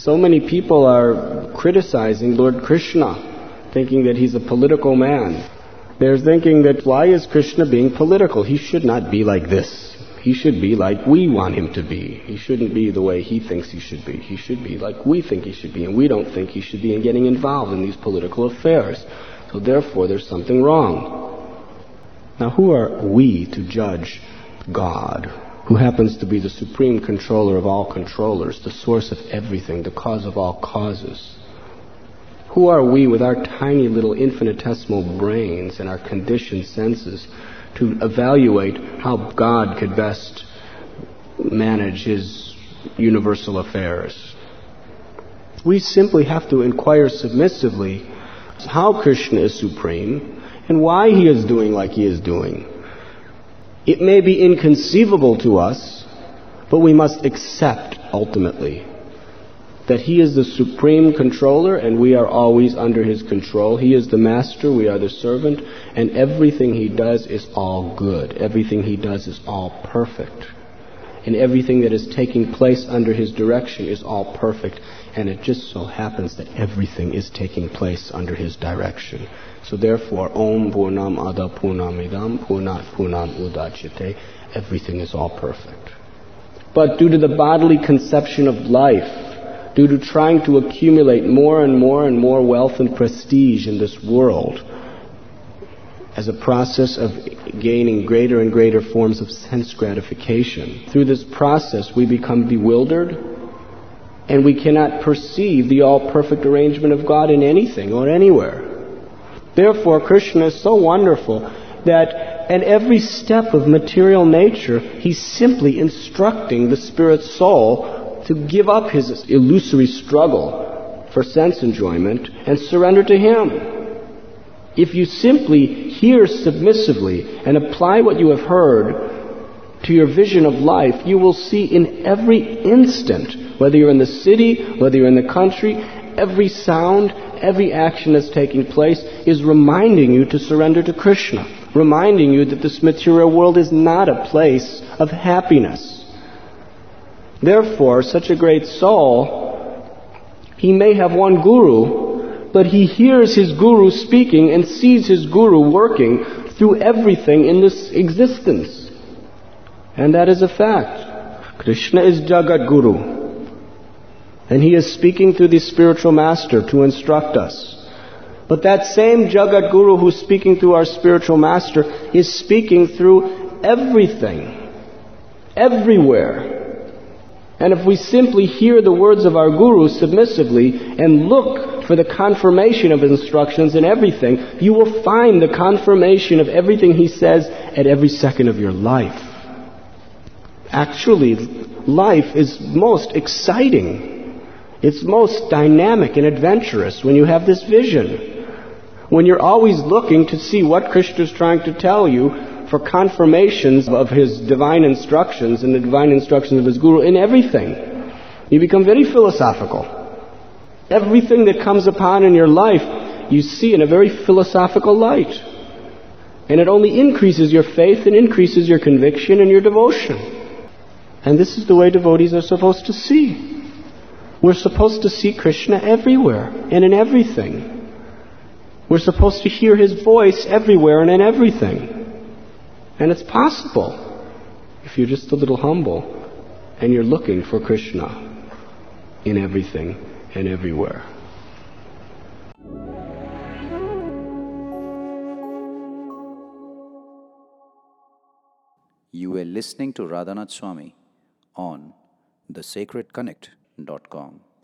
So many people are criticizing Lord Krishna, thinking that he's a political man. They're thinking that why is Krishna being political? He should not be like this. He should be like we want him to be. He shouldn't be the way he thinks he should be. He should be like we think he should be, and we don't think he should be in getting involved in these political affairs. So therefore, there's something wrong. Now, who are we to judge God, who happens to be the supreme controller of all controllers, the source of everything, the cause of all causes? Who are we with our tiny little infinitesimal brains and our conditioned senses to evaluate how God could best manage his universal affairs. We simply have to inquire submissively how Krishna is supreme and why he is doing like he is doing. It may be inconceivable to us, but we must accept ultimately that He is the supreme controller and we are always under His control. He is the master, we are the servant, and everything He does is all good. Everything He does is all perfect. And everything that is taking place under His direction is all perfect. And it just so happens that everything is taking place under His direction. So therefore, Om Purnam Ada Purnamidam Purnat Purnam Udachite, everything is all perfect. But due to the bodily conception of life, due to trying to accumulate more and more and more wealth and prestige in this world as a process of gaining greater and greater forms of sense gratification. Through this process, we become bewildered and we cannot perceive the all perfect arrangement of God in anything or anywhere. Therefore, Krishna is so wonderful that at every step of material nature, he's simply instructing the spirit soul to give up his illusory struggle for sense enjoyment and surrender to Him. If you simply hear submissively and apply what you have heard to your vision of life, you will see in every instant, whether you're in the city, whether you're in the country, every sound, every action that's taking place is reminding you to surrender to Krishna, reminding you that this material world is not a place of happiness. Therefore, such a great soul, he may have one guru, but he hears his guru speaking and sees his guru working through everything in this existence. And that is a fact. Krishna is Jagat Guru. And he is speaking through the spiritual master to instruct us. But that same Jagat Guru who's speaking through our spiritual master is speaking through everything. Everywhere. And if we simply hear the words of our Guru submissively and look for the confirmation of instructions in everything, you will find the confirmation of everything he says at every second of your life. Actually, life is most exciting. It's most dynamic and adventurous when you have this vision. When you're always looking to see what Krishna is trying to tell you for confirmations of his divine instructions and the divine instructions of his guru in everything. You become very philosophical. Everything that comes upon in your life, you see in a very philosophical light. And it only increases your faith and increases your conviction and your devotion. And this is the way devotees are supposed to see. We're supposed to see Krishna everywhere and in everything. We're supposed to hear his voice everywhere and in everything. And it's possible if you're just a little humble and you're looking for Krishna in everything and everywhere. You were listening to Radhanath Swami on thesacredconnect.com.